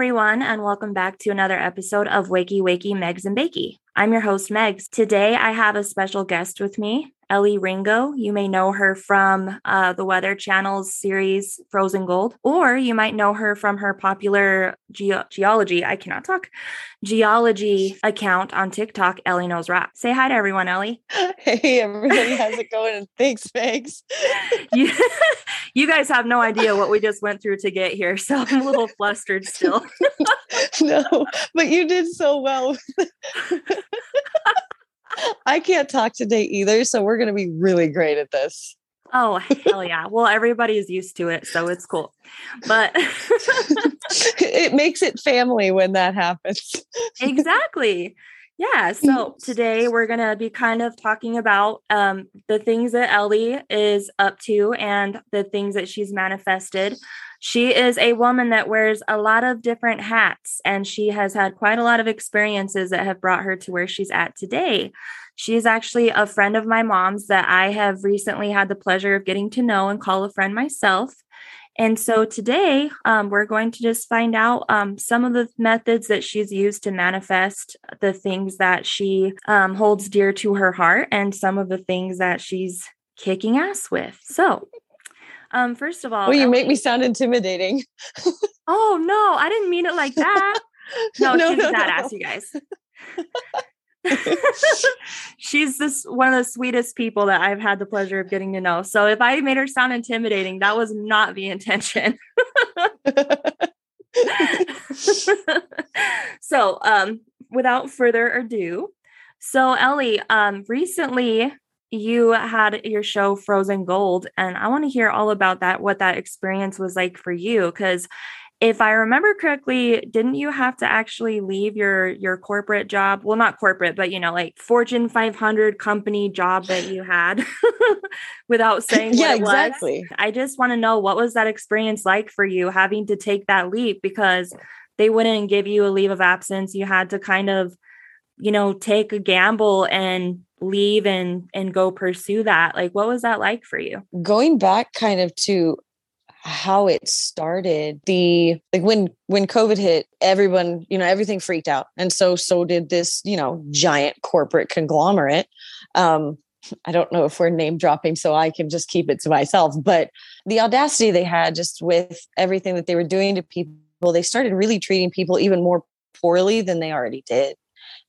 everyone, and welcome back to another episode of Wakey Wakey Megz and Bakey. I'm your host, Megz. Today, I have a special guest with me, Elley Ringo. You may know her from uh, the Weather Channel's series Frozen Gold, or you might know her from her popular ge- geology, I cannot talk, geology account on TikTok, Elley Knows Rock. Say hi to everyone, Elley. Hey, everybody, how's it going? Thanks, Megz. you, you guys have no idea what we just went through to get here, so I'm a little flustered still. no, but you did so well. I can't talk today either, so we're going to be really great at this. Oh, hell yeah. Well, everybody's used to it, so it's cool. But it makes it family when that happens. exactly. Yeah. So today we're going to be kind of talking about um, the things that Elley is up to and the things that she's manifested. She is a woman that wears a lot of different hats, and she has had quite a lot of experiences that have brought her to where she's at today. She's actually a friend of my mom's that I have recently had the pleasure of getting to know and call a friend myself. And so today, um, we're going to just find out um, some of the methods that she's used to manifest the things that she um, holds dear to her heart and some of the things that she's kicking ass with. So, um, first of all, well, you Elley, make me sound intimidating. oh no, I didn't mean it like that. No, no she's no, badass, no. you guys. She's this one of the sweetest people that I've had the pleasure of getting to know. So if I made her sound intimidating, that was not the intention. so um without further ado, so Elley, um recently you had your show Frozen Gold and I want to hear all about that what that experience was like for you cuz if I remember correctly, didn't you have to actually leave your your corporate job? Well, not corporate, but you know, like Fortune 500 company job that you had without saying yeah, exactly. Was. I just want to know what was that experience like for you having to take that leap because they wouldn't give you a leave of absence. You had to kind of, you know, take a gamble and leave and and go pursue that. Like what was that like for you? Going back kind of to how it started the like when when covid hit everyone you know everything freaked out and so so did this you know giant corporate conglomerate. Um i don't know if we're name dropping so i can just keep it to myself but the audacity they had just with everything that they were doing to people they started really treating people even more poorly than they already did.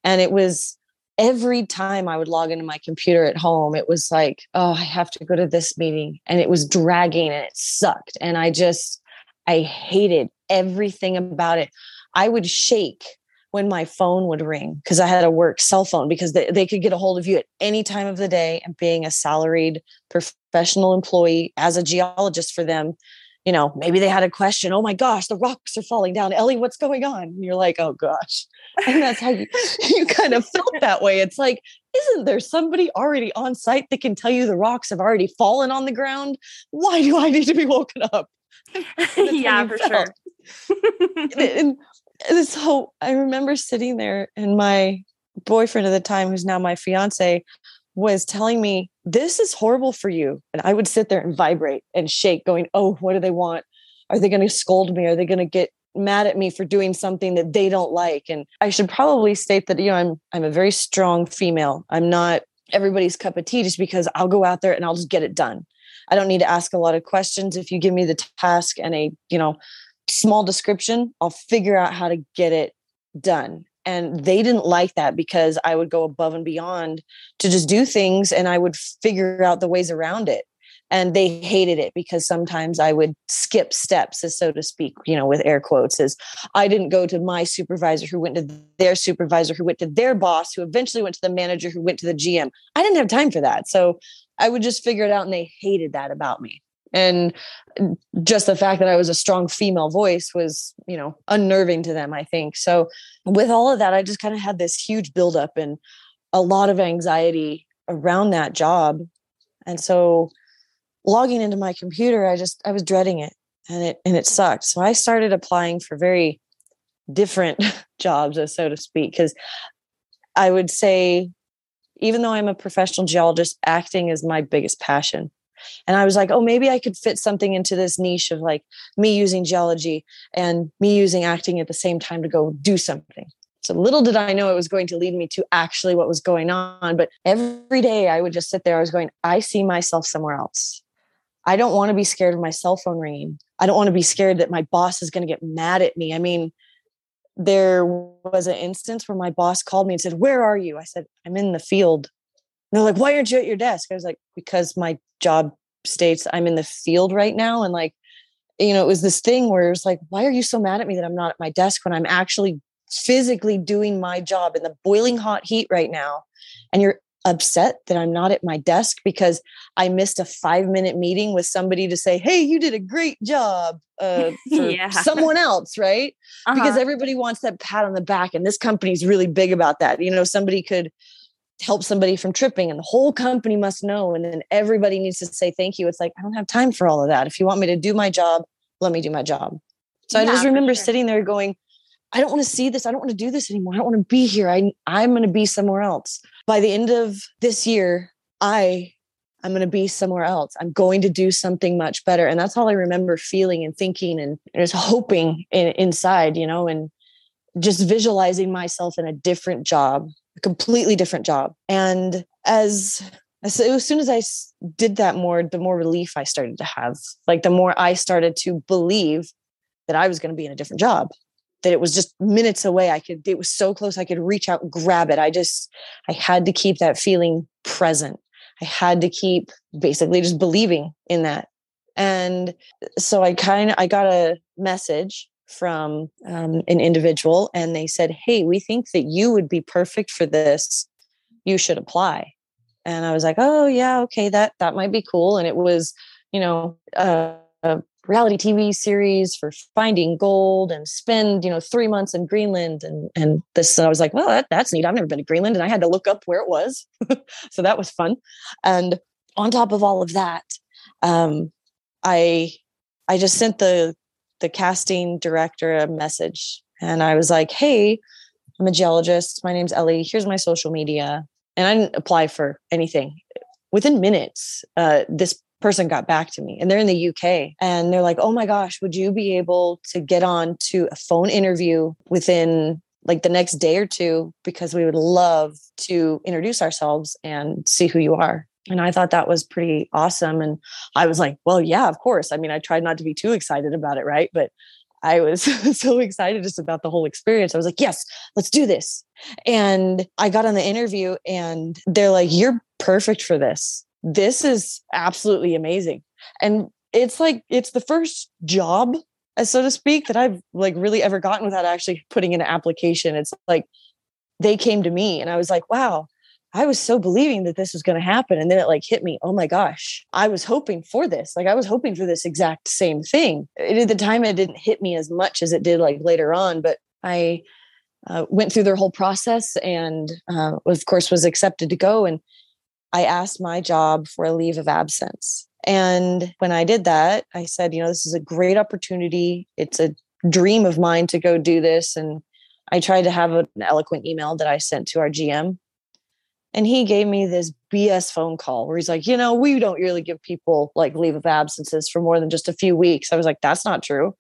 And it was every time I would log into my computer at home, it was like, oh, I have to go to this meeting. And it was dragging and it sucked. And I just, I hated everything about it. I would shake when my phone would ring because I had a work cell phone because they, they could get a hold of you at any time of the day. And being a salaried professional employee as a geologist for them, you know, maybe they had a question. Oh my gosh, the rocks are falling down. Elley, what's going on? And you're like, oh gosh. And that's how you, you kind of felt that way. It's like, isn't there somebody already on site that can tell you the rocks have already fallen on the ground? Why do I need to be woken up? yeah, for felt. sure. and, and so I remember sitting there and my boyfriend at the time, who's now my fiance, was telling me, This is horrible for you. And I would sit there and vibrate and shake, going, Oh, what do they want? Are they going to scold me? Are they going to get mad at me for doing something that they don't like? And I should probably state that, you know, I'm I'm a very strong female. I'm not everybody's cup of tea just because I'll go out there and I'll just get it done. I don't need to ask a lot of questions. If you give me the task and a, you know, small description, I'll figure out how to get it done and they didn't like that because i would go above and beyond to just do things and i would figure out the ways around it and they hated it because sometimes i would skip steps as so to speak you know with air quotes as i didn't go to my supervisor who went to their supervisor who went to their boss who eventually went to the manager who went to the gm i didn't have time for that so i would just figure it out and they hated that about me and just the fact that i was a strong female voice was you know unnerving to them i think. So with all of that i just kind of had this huge buildup and a lot of anxiety around that job. And so logging into my computer i just i was dreading it and it and it sucked. So i started applying for very different jobs uh, so to speak because i would say even though i'm a professional geologist acting is my biggest passion And I was like, oh, maybe I could fit something into this niche of like me using geology and me using acting at the same time to go do something. So little did I know it was going to lead me to actually what was going on. But every day I would just sit there, I was going, I see myself somewhere else. I don't want to be scared of my cell phone ringing. I don't want to be scared that my boss is going to get mad at me. I mean, there was an instance where my boss called me and said, Where are you? I said, I'm in the field. They're like, Why aren't you at your desk? I was like, Because my job states I'm in the field right now. And like, you know, it was this thing where it was like, Why are you so mad at me that I'm not at my desk when I'm actually physically doing my job in the boiling hot heat right now? And you're upset that I'm not at my desk because I missed a five minute meeting with somebody to say, Hey, you did a great job uh, for yeah. someone else, right? Uh-huh. Because everybody wants that pat on the back. And this company's really big about that. You know, somebody could help somebody from tripping and the whole company must know. And then everybody needs to say thank you. It's like, I don't have time for all of that. If you want me to do my job, let me do my job. So yeah, I just remember sure. sitting there going, I don't want to see this. I don't want to do this anymore. I don't want to be here. I, I'm going to be somewhere else by the end of this year, I I'm going to be somewhere else. I'm going to do something much better. And that's all I remember feeling and thinking and just hoping in, inside, you know, and just visualizing myself in a different job, completely different job. And as, as, soon as I did that more, the more relief I started to have. Like the more I started to believe that I was going to be in a different job that it was just minutes away. I could, it was so close. I could reach out and grab it. I just, I had to keep that feeling present. I had to keep basically just believing in that. And so I kind of, I got a message from um, an individual and they said, Hey, we think that you would be perfect for this. You should apply. And I was like, Oh yeah, okay, that, that might be cool. And it was, you know, uh, a reality TV series for finding gold and spend, you know, three months in Greenland. And, and this, and I was like, well, that, that's neat. I've never been to Greenland and I had to look up where it was. so that was fun. And on top of all of that, um, I, I just sent the, the casting director a message and I was like, Hey, I'm a geologist. My name's Elley. Here's my social media. And I didn't apply for anything. Within minutes, uh, this person got back to me and they're in the UK and they're like, "Oh my gosh, would you be able to get on to a phone interview within like the next day or two because we would love to introduce ourselves and see who you are." And I thought that was pretty awesome and I was like, "Well, yeah, of course." I mean, I tried not to be too excited about it, right? But I was so excited just about the whole experience. I was like, yes, let's do this. And I got on the interview and they're like, you're perfect for this this is absolutely amazing. And it's like, it's the first job, uh, so to speak, that I've like really ever gotten without actually putting in an application. It's like they came to me and I was like, wow, I was so believing that this was going to happen. And then it like hit me. Oh my gosh, I was hoping for this. Like I was hoping for this exact same thing. At the time, it didn't hit me as much as it did like later on, but I uh, went through their whole process and uh, of course was accepted to go. And I asked my job for a leave of absence. And when I did that, I said, you know, this is a great opportunity. It's a dream of mine to go do this. And I tried to have an eloquent email that I sent to our GM. And he gave me this BS phone call where he's like, you know, we don't really give people like leave of absences for more than just a few weeks. I was like, that's not true.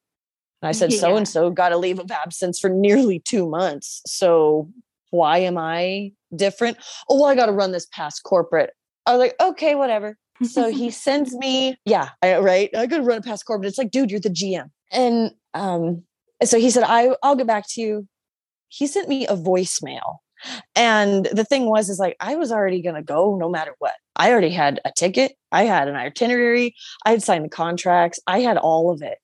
And I said, so and so got a leave of absence for nearly two months. So why am I different? Oh, well, I got to run this past corporate. I was like, okay, whatever. So he sends me, yeah, I, right. I got to run it past corporate. It's like, dude, you're the GM. And um, so he said, I, I'll get back to you. He sent me a voicemail. And the thing was, is like, I was already going to go no matter what. I already had a ticket. I had an itinerary. I had signed the contracts. I had all of it.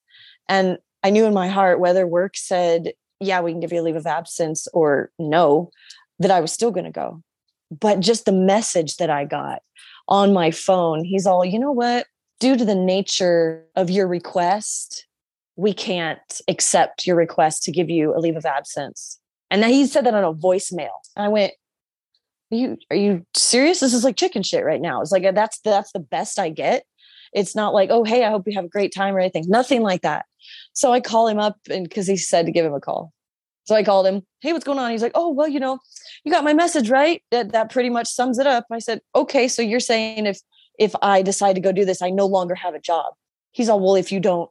And I knew in my heart whether work said yeah, we can give you a leave of absence or no, that I was still going to go. But just the message that I got on my phone, he's all, you know what? Due to the nature of your request, we can't accept your request to give you a leave of absence. And then he said that on a voicemail. And I went, are you are you serious? This is like chicken shit right now. It's like that's that's the best I get. It's not like, oh hey, I hope you have a great time or anything. Nothing like that. So I call him up and because he said to give him a call. So I called him, hey, what's going on? He's like, oh, well, you know, you got my message, right? That that pretty much sums it up. I said, okay, so you're saying if if I decide to go do this, I no longer have a job. He's all, well, if you don't,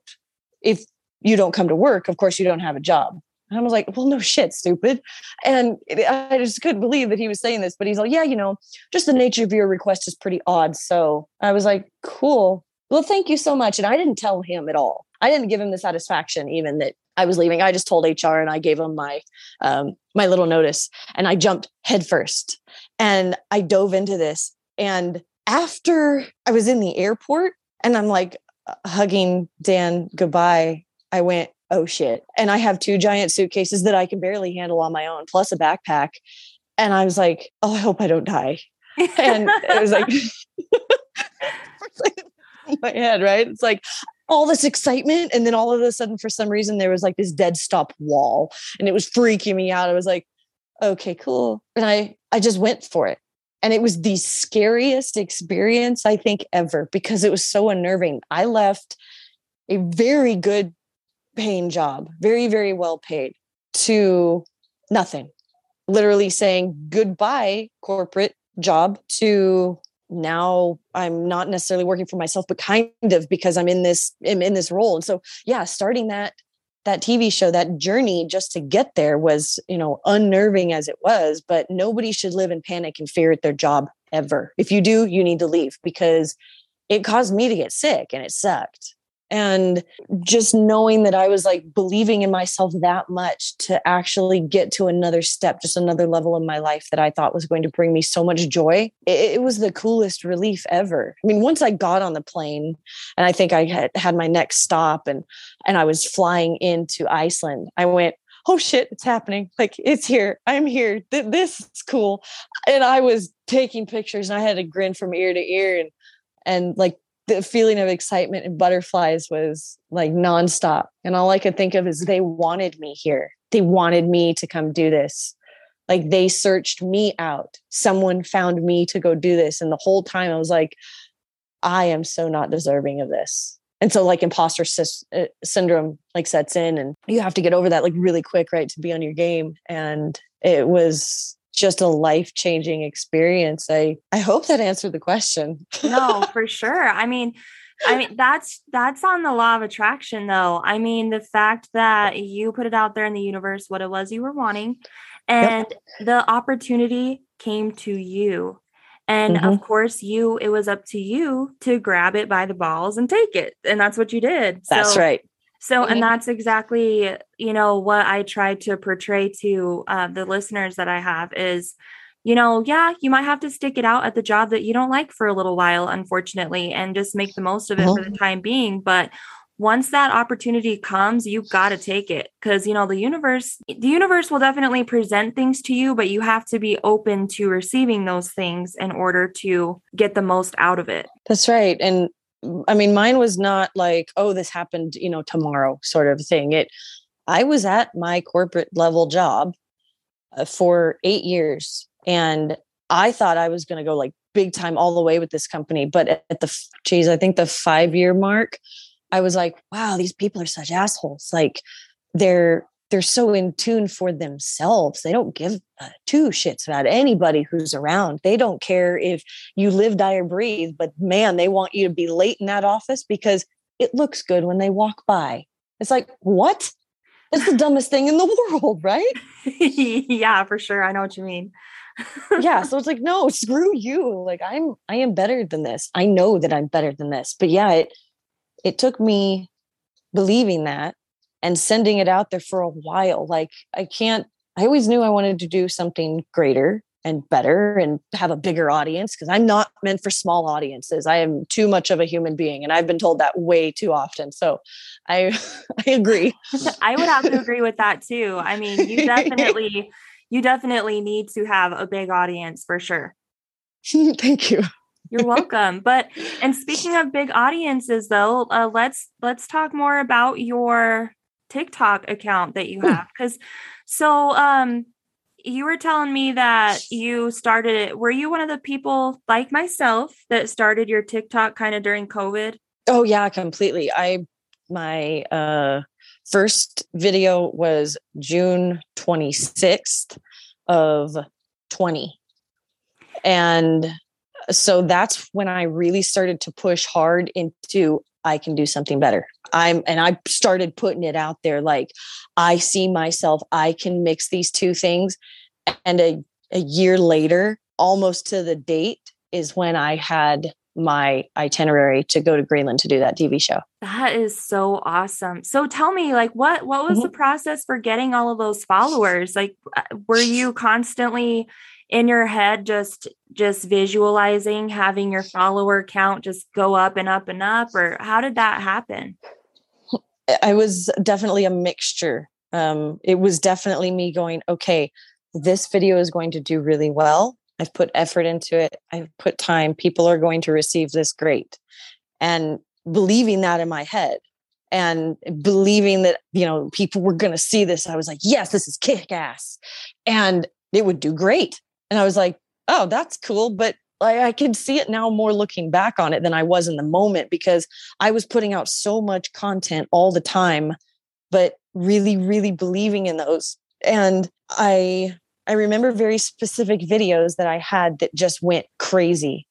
if you don't come to work, of course you don't have a job. And I was like, well, no shit, stupid. And I just couldn't believe that he was saying this, but he's like, yeah, you know, just the nature of your request is pretty odd. So I was like, cool. Well, thank you so much. And I didn't tell him at all. I didn't give him the satisfaction even that I was leaving. I just told HR and I gave him my um, my little notice, and I jumped headfirst and I dove into this. And after I was in the airport, and I'm like uh, hugging Dan goodbye, I went, "Oh shit!" And I have two giant suitcases that I can barely handle on my own, plus a backpack. And I was like, "Oh, I hope I don't die." And it was like. my head, right? It's like all this excitement. And then all of a sudden, for some reason, there was like this dead stop wall and it was freaking me out. I was like, okay, cool. And I, I just went for it. And it was the scariest experience I think ever because it was so unnerving. I left a very good paying job, very, very well paid to nothing, literally saying goodbye, corporate job to now i'm not necessarily working for myself but kind of because i'm in this I'm in this role. And so yeah starting that that tv show that journey just to get there was you know unnerving as it was but nobody should live in panic and fear at their job ever. If you do you need to leave because it caused me to get sick and it sucked and just knowing that i was like believing in myself that much to actually get to another step just another level in my life that i thought was going to bring me so much joy it, it, was the coolest relief ever. I mean once i got on the plane and i think i had had my next stop and and i was flying into iceland i went oh shit it's happening. Like it's here. I'm here. Th- this is cool. And i was taking pictures and i had a grin from ear to ear and and like the feeling of excitement and butterflies was like nonstop. And all I could think of is they wanted me here. They wanted me to come do this. Like they searched me out. Someone found me to go do this. And the whole time I was like, I am so not deserving of this. And so like imposter sy- uh, syndrome like sets in and you have to get over that like really quick, right? To be on your game. And it was just a life changing experience. I I hope that answered the question. no, for sure. I mean, I mean that's that's on the law of attraction though. I mean, the fact that you put it out there in the universe what it was you were wanting and yep. the opportunity came to you. And mm-hmm. of course, you it was up to you to grab it by the balls and take it. And that's what you did. That's so, right. So, and that's exactly, you know, what I try to portray to uh, the listeners that I have is, you know, yeah, you might have to stick it out at the job that you don't like for a little while, unfortunately, and just make the most of it for the mm-hmm. time being. But once that opportunity comes, you got to take it because, you know, the universe, the universe will definitely present things to you, but you have to be open to receiving those things in order to get the most out of it. That's right. And I mean, mine was not like, oh, this happened, you know, tomorrow sort of thing. It, I was at my corporate level job uh, for eight years and I thought I was going to go like big time all the way with this company. But at the, geez, I think the five year mark, I was like, wow, these people are such assholes. Like they're, they're so in tune for themselves. They don't give two shits about anybody who's around. They don't care if you live, die, or breathe, but man, they want you to be late in that office because it looks good when they walk by. It's like, what? It's the dumbest thing in the world, right? yeah, for sure. I know what you mean. yeah. So it's like, no, screw you. Like I'm, I am better than this. I know that I'm better than this. But yeah, it, it took me believing that and sending it out there for a while. Like I can't, I always knew I wanted to do something greater and better and have a bigger audience because I'm not meant for small audiences. I am too much of a human being and I've been told that way too often. So I I agree. I would have to agree with that too. I mean, you definitely you definitely need to have a big audience for sure. Thank you. You're welcome. But and speaking of big audiences though, uh, let's let's talk more about your TikTok account that you hmm. have cuz so um you were telling me that you started it. Were you one of the people like myself that started your TikTok kind of during COVID? Oh yeah, completely. I my uh first video was June 26th of 20. And so that's when I really started to push hard into I can do something better. I'm and I started putting it out there like I see myself I can mix these two things and a a year later almost to the date is when I had my itinerary to go to Greenland to do that TV show. That is so awesome. So tell me like what what was mm-hmm. the process for getting all of those followers? Like uh, were you constantly in your head just just visualizing having your follower count just go up and up and up or how did that happen? I was definitely a mixture. Um it was definitely me going okay, this video is going to do really well I've put effort into it. I've put time. People are going to receive this great. And believing that in my head and believing that, you know, people were going to see this, I was like, yes, this is kick ass. And it would do great. And I was like, oh, that's cool. But like, I can see it now more looking back on it than I was in the moment because I was putting out so much content all the time, but really, really believing in those. And I I remember very specific videos that I had that just went crazy.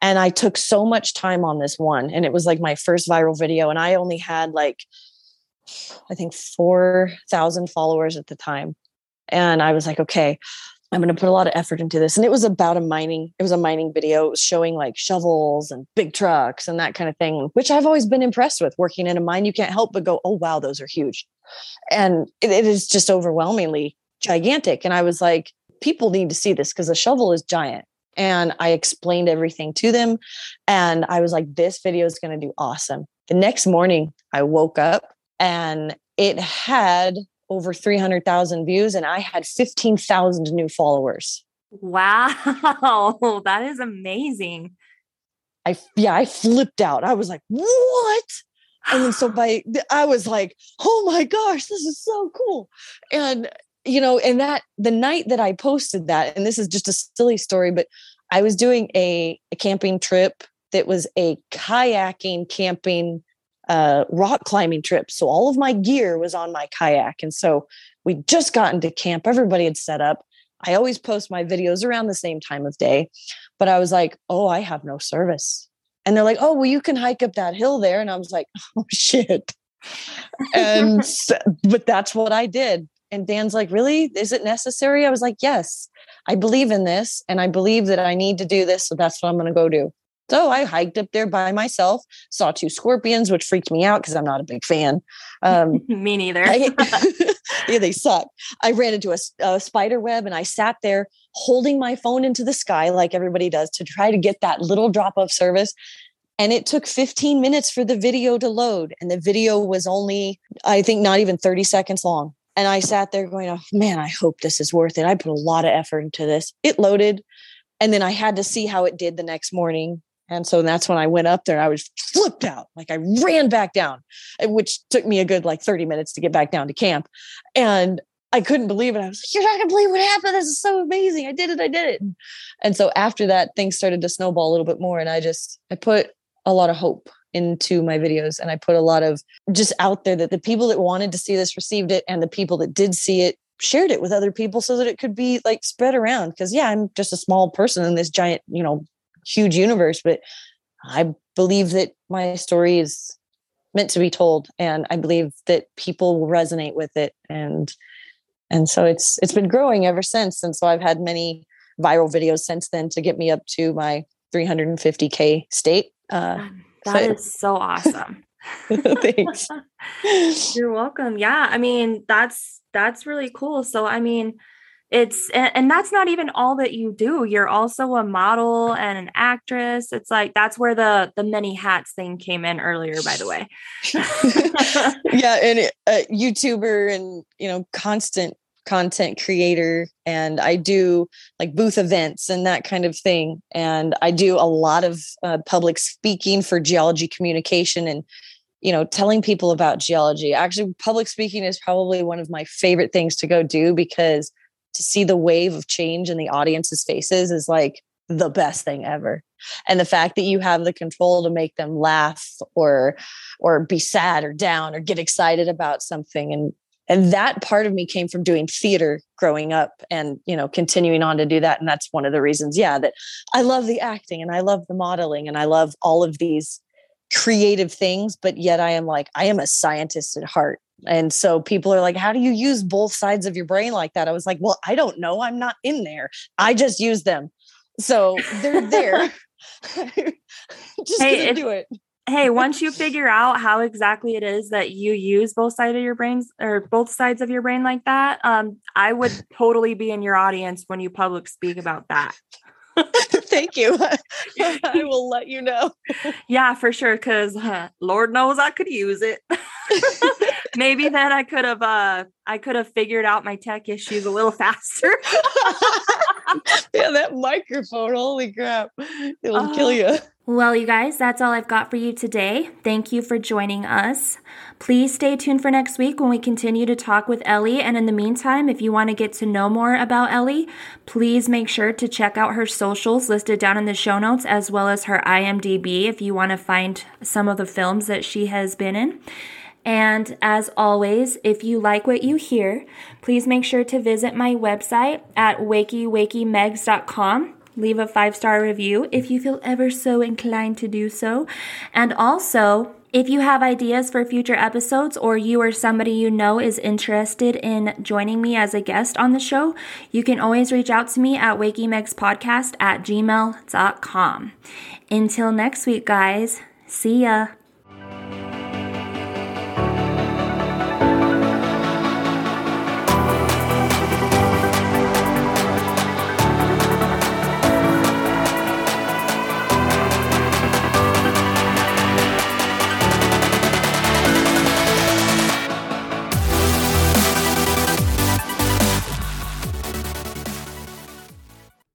And I took so much time on this one. And it was like my first viral video. And I only had like, I think 4,000 followers at the time. And I was like, okay, I'm going to put a lot of effort into this. And it was about a mining, it was a mining video. It was showing like shovels and big trucks and that kind of thing, which I've always been impressed with. Working in a mine, you can't help but go, oh, wow, those are huge. And it, it is just overwhelmingly gigantic. And I was like, people need to see this because the shovel is giant. And I explained everything to them. And I was like, this video is going to do awesome. The next morning, I woke up and it had over 300,000 views and I had 15,000 new followers. Wow, that is amazing. I yeah, I flipped out. I was like, "What?" And then so by I was like, "Oh my gosh, this is so cool." And you know, and that the night that I posted that, and this is just a silly story, but I was doing a, a camping trip that was a kayaking, camping, uh, rock climbing trip. So all of my gear was on my kayak. And so we'd just got into camp. Everybody had set up. I always post my videos around the same time of day, but I was like, oh, I have no service. And they're like, oh, well, you can hike up that hill there. And I was like, oh, shit. and, but that's what I did. And Dan's like, Really? Is it necessary? I was like, Yes, I believe in this and I believe that I need to do this. So that's what I'm going to go do. So I hiked up there by myself, saw two scorpions, which freaked me out because I'm not a big fan. Um, me neither. I, yeah, they suck. I ran into a, a spider web and I sat there holding my phone into the sky like everybody does to try to get that little drop of service. And it took 15 minutes for the video to load. And the video was only, I think, not even 30 seconds long. And I sat there going, oh, man, I hope this is worth it. I put a lot of effort into this. It loaded. And then I had to see how it did the next morning. And so that's when I went up there I was flipped out. Like I ran back down, eh, which took me a good like 30 minutes to get back down to camp. And I couldn't believe it. I was like, you're not gonna believe what happened. This is so amazing. I did it. I did it. And so after that, things started to snowball a little bit more. And I just I put a lot of hope into my videos and I put a lot of just out there that the people that wanted to see this received it and the people that did see it shared it with other people so that it could be like spread around because yeah I'm just a small person in this giant you know huge universe but I believe that my story is meant to be told and I believe that people will resonate with it and and so it's it's been growing ever since and so I've had many viral videos since then to get me up to my 350k state uh, that so, is so awesome. Thanks. You're welcome. Yeah, I mean, that's that's really cool. So I mean, it's and, that's not even all that you do. You're also a model and an actress. It's like that's where the the many hats thing came in earlier, by the way. yeah, and a YouTuber and you know, constant content creator and I do like booth events and that kind of thing. And I do a lot of uh, public speaking for geology communication and, you know, telling people about geology. Actually, public speaking is probably one of my favorite things to go do because to see the wave of change in the audience's faces is like the best thing ever. And the fact that you have the control to make them laugh or or be sad or down or get excited about something. And and that part of me came from doing theater growing up and you know continuing on to do that. And that's one of the reasons yeah that i love the acting and i love the modeling and i love all of these creative things. But yet i am like i am a scientist at heart and so people are like how do you use both sides of your brain like that i was like well i don't know i'm not in there i just use them so they're there just hey, if, do it hey, once you figure out how exactly it is that you use both sides of your brains or both sides of your brain like that, um, I would totally be in your audience when you public speak about that. Thank you. I will let you know. yeah, for sure. Cause uh, Lord knows I could use it. Maybe then I could have uh I could have figured out my tech issues a little faster. yeah, that microphone, holy crap. It'll uh, kill you. Well, you guys, that's all I've got for you today. Thank you for joining us. Please stay tuned for next week when we continue to talk with Elley. And in the meantime, if you want to get to know more about Elley, please make sure to check out her socials listed down in the show notes, as well as her IMDb if you want to find some of the films that she has been in. And as always, if you like what you hear, please make sure to visit my website at wakeywakeymegz.com leave a five star review if you feel ever so inclined to do so. And also, if you have ideas for future episodes or you or somebody you know is interested in joining me as a guest on the show, you can always reach out to me at wakeymegzpodcast at gmail.com. Until next week, guys, see ya.